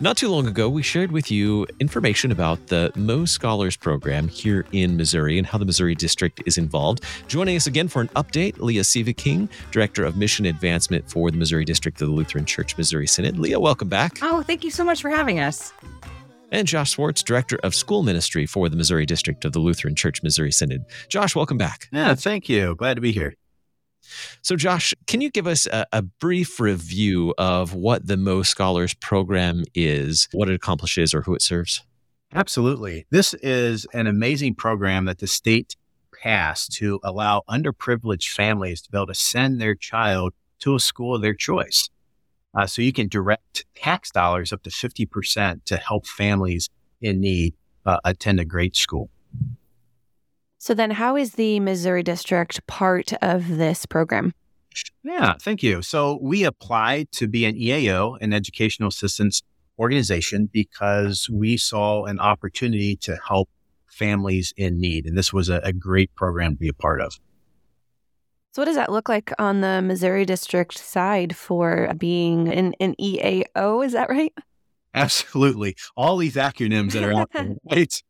Not too long ago, we shared with you information about the MO Scholars Program here in Missouri and how the Missouri District is involved. Joining us again for an update, Leah Sieveking, Director of Mission Advancement for the Missouri District of the Lutheran Church Missouri Synod. Leah, welcome back. Oh, thank you so much for having us and Josh Swartz, Director of School Ministry for the Missouri District of the Lutheran Church Missouri Synod. Josh, welcome back. Yeah, thank you. Glad to be here. So, Josh, can you give us a, a, brief review of what the MO Scholars program is, what it accomplishes, or who it serves? Absolutely. This is an amazing program that the state passed to allow underprivileged families to be able to send their child to a school of their choice. Uh, so you can direct tax dollars up to 50% to help families in need uh, attend a great school. So then how is the Missouri District part of this program? Yeah, thank you. So we applied to be an EAO, an educational assistance organization, because we saw an opportunity to help families in need. And this was a, a great program to be a part of. So, what does that look like on the Missouri District side for being an, an EAO? Is that right? Absolutely. All these acronyms that are out there, right?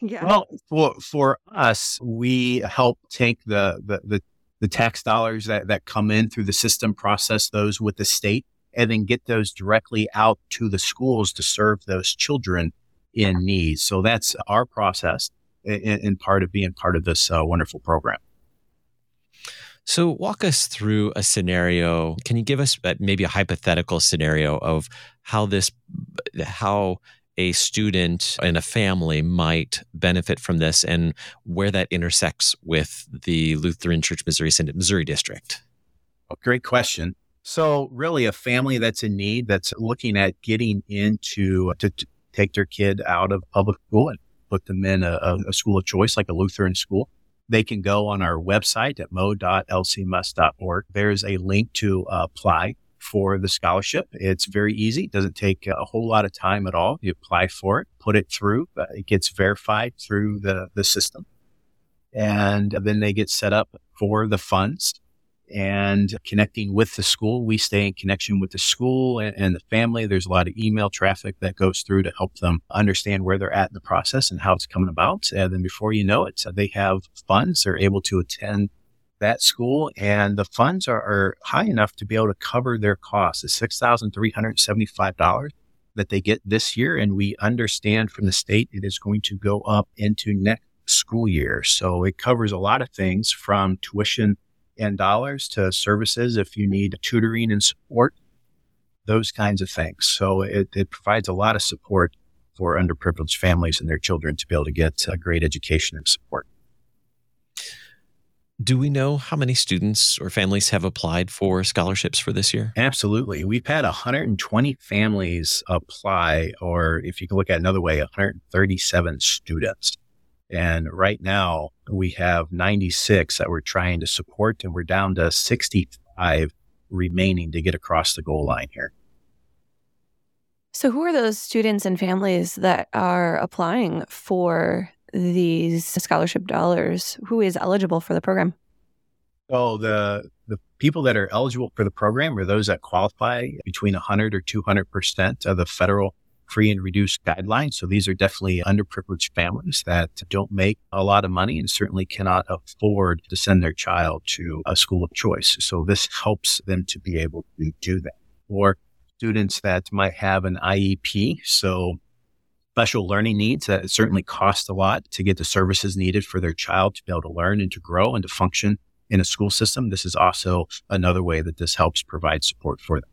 Yeah. Well, for for us, we help take the, the the the, tax dollars that, that come in through the system, process those with the state, and then get those directly out to the schools to serve those children in need. So that's our process in, in part of being part of this uh, wonderful program. So, walk us through a scenario. Can you give us uh, maybe a hypothetical scenario of how this, how a student and a family might benefit from this and where that intersects with the Lutheran Church Missouri Synod Missouri District? Oh, great question. So, really, a family that's in need, that's looking at getting into to, take their kid out of public school and put them in a, a school of choice, like a Lutheran school they can go on our website at mo.lcms.org. There's a link to apply for the scholarship. It's very easy. It doesn't take a whole lot of time at all. You apply for it, put it through. Uh, it gets verified through the, the system. And then they get set up for the funds and connecting with the school. We stay in connection with the school and, and, the family. There's a lot of email traffic that goes through to help them understand where they're at in the process and how it's coming about. And then before you know it, they have funds. They're able to attend that school and the funds are, are high enough to be able to cover their costs. It's $6,375 that they get this year. And we understand from the state it is going to go up into next school year. So it covers a lot of things from tuition and dollars to services if you need tutoring and support, those kinds of things. So it, it provides a lot of support for underprivileged families and their children to be able to get a great education and support. Do we know how many students or families have applied for scholarships for this year? Absolutely. We've had 120 families apply, or if you can look at another way, 137 students. And right now we have 96 that we're trying to support, and we're down to 65 remaining to get across the goal line here. So, who are those students and families that are applying for these scholarship dollars? Who is eligible for the program? So, the the people that are eligible for the program are those that qualify between 100 or 200 percent of the federal free and reduced guidelines. So these are definitely underprivileged families that don't make a lot of money and certainly cannot afford to send their child to a school of choice. So this helps them to be able to do that. Or students that might have an IEP. So special learning needs that certainly cost a lot to get the services needed for their child to be able to learn and to grow and to function in a school system. This is also another way that this helps provide support for them.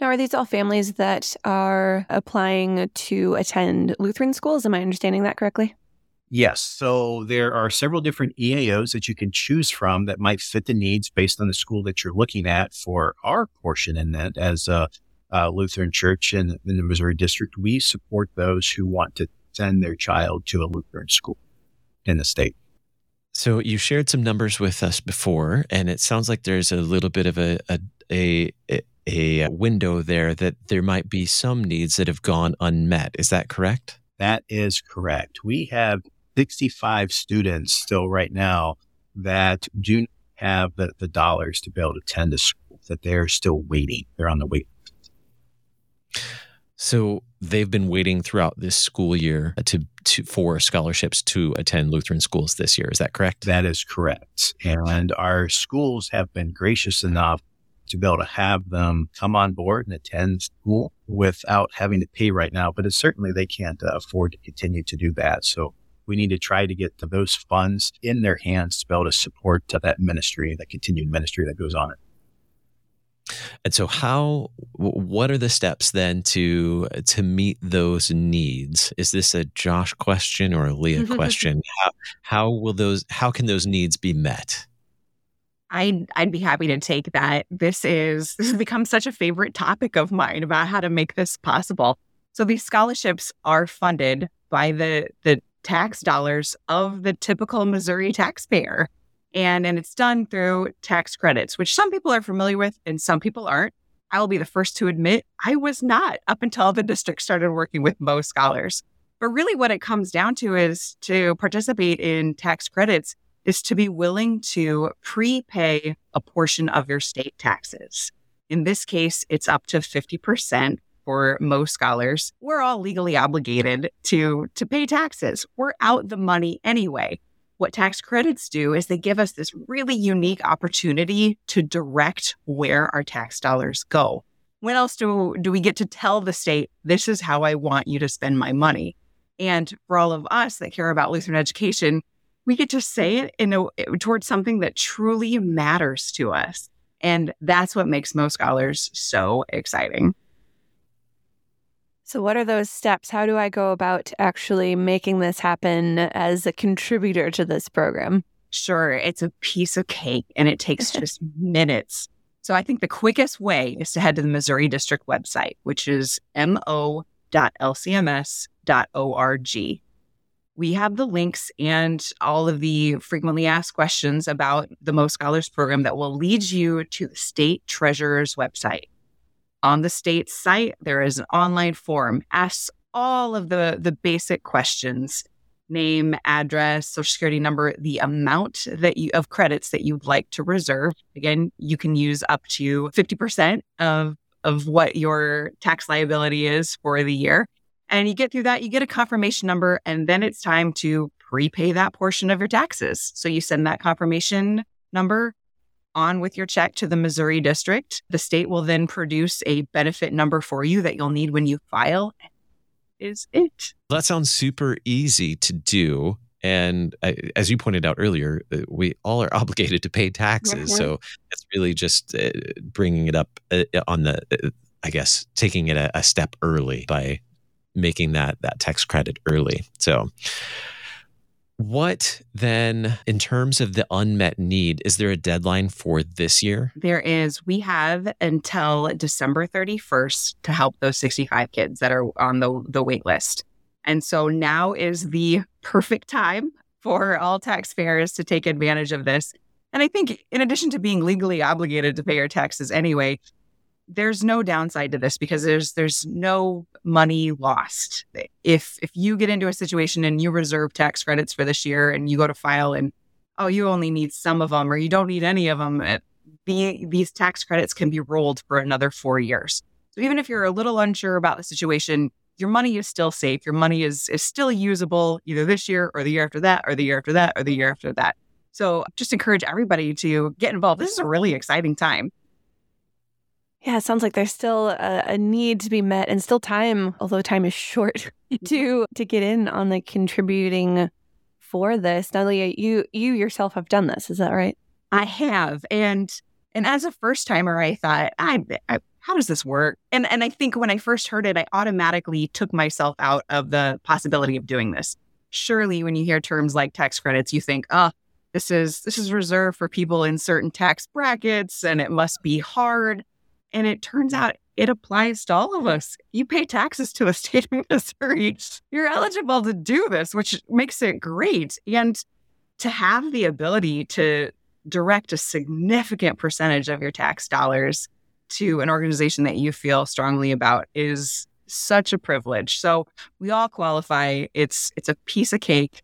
Now, are these all families that are applying to attend Lutheran schools? Am I understanding that correctly? Yes. So there are several different EAOs that you can choose from that might fit the needs based on the school that you're looking at. For our portion in that, as a, a Lutheran church in, in the Missouri district, we support those who want to send their child to a Lutheran school in the state. So you shared some numbers with us before, and it sounds like there's a little bit of a a, a, a window there that there might be some needs that have gone unmet. Is that correct? That is correct. We have 65 students still right now that do have the, the dollars to be able to attend a school that they're still waiting. They're on the wait. So they've been waiting throughout this school year to, to for scholarships to attend Lutheran schools this year. Is that correct? That is correct. And our schools have been gracious enough to be able to have them come on board and attend school without having to pay right now. But certainly they can't afford to continue to do that. So we need to try to get those funds in their hands to be able to support that ministry, that continued ministry that goes on. And so, how? What are the steps then to to meet those needs? Is this a Josh question or a Leah question? how, how will those? How can those needs be met? I'd I'd be happy to take that. This is this has become such a favorite topic of mine about how to make this possible. So these scholarships are funded by the the tax dollars of the typical Missouri taxpayer. And, and it's done through tax credits, which some people are familiar with and some people aren't. I will be the first to admit I was not up until the district started working with Mo Scholars. But really, what it comes down to is to participate in tax credits is to be willing to prepay a portion of your state taxes. In this case, it's up to 50% for MO Scholars. We're all legally obligated to, to pay taxes. We're out the money anyway. What tax credits do is they give us this really unique opportunity to direct where our tax dollars go. When else do, do we get to tell the state, this is how I want you to spend my money? And for all of us that care about Lutheran education, we get to say it in a, towards something that truly matters to us. And that's what makes MO Scholars so exciting. So, what are those steps? How do I go about actually making this happen as a contributor to this program? Sure, it's a piece of cake and it takes just minutes. So, I think the quickest way is to head to the Missouri District website, which is mo.lcms.org. We have the links and all of the frequently asked questions about the Mo Scholars program that will lead you to the state treasurer's website on the state site, there is an online form. Asks all of the, the basic questions name, address, social security number, the amount that you of credits that you'd like to reserve. Again, you can use up to 50% of of what your tax liability is for the year. And you get through that, you get a confirmation number, and then it's time to prepay that portion of your taxes. So you send that confirmation number on with your check to the Missouri district. The state will then produce a benefit number for you that you'll need when you file. Is it? That sounds super easy to do. And as you pointed out earlier, uh, we all are obligated to pay taxes. Mm-hmm. So it's really just uh, bringing it up uh, on the, uh, I guess, taking it a, a step early by making that that tax credit early. So what then, in terms of the unmet need, is there a deadline for this year? There is. We have until December 31st to help those 65 kids that are on the, the wait list. And so now is the perfect time for all taxpayers to take advantage of this. And I think, in addition to being legally obligated to pay your taxes anyway, there's no downside to this because there's there's no money lost. If if you get into a situation and you reserve tax credits for this year and you go to file and oh you only need some of them or you don't need any of them, it, eh, the, these tax credits can be rolled for another 4 years. So even if you're a little unsure about the situation, your money is still safe. Your money is is still usable either this year or the year after that or the year after that or the year after that. So just encourage everybody to get involved. This is a really exciting time. Yeah, it sounds like there's still a, a, need to be met and still time, although time is short, to to get in on the contributing for this. Nalia, you you yourself have done this, is that right? I have. And and as a first timer, I thought, I, I how does this work? And and I think when I first heard it, I automatically took myself out of the possibility of doing this. Surely when you hear terms like tax credits, you think, oh, this is this is reserved for people in certain tax brackets and it must be hard. And it turns out it applies to all of us. You pay taxes to a state of Missouri. You're eligible to do this, which makes it great. And to have the ability to direct a significant percentage of your tax dollars to an organization that you feel strongly about is such a privilege. So we all qualify. It's it's a piece of cake.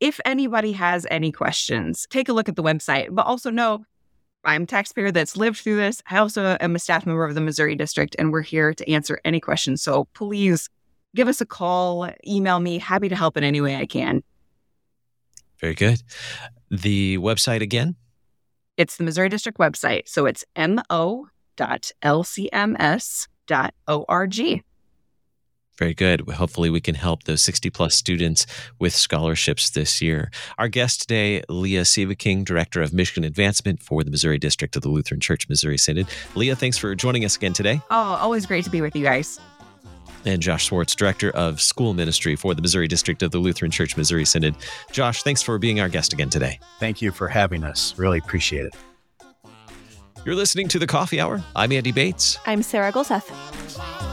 If anybody has any questions, take a look at the website, but also know I'm a taxpayer that's lived through this. I also am a staff member of the Missouri District, and we're here to answer any questions. So please give us a call, email me. Happy to help in any way I can. Very good. The website again? It's the Missouri District website. So it's mo.lcms.org. Very good. Hopefully, we can help those 60 plus students with scholarships this year. Our guest today, Leah Sieveking, Director of Mission Advancement for the Missouri District of the Lutheran Church Missouri Synod. Leah, thanks for joining us again today. Oh, always great to be with you guys. And Josh Swartz, Director of School Ministry for the Missouri District of the Lutheran Church Missouri Synod. Josh, thanks for being our guest again today. Thank you for having us. Really appreciate it. You're listening to the Coffee Hour. I'm Andy Bates. I'm Sarah Gulseth.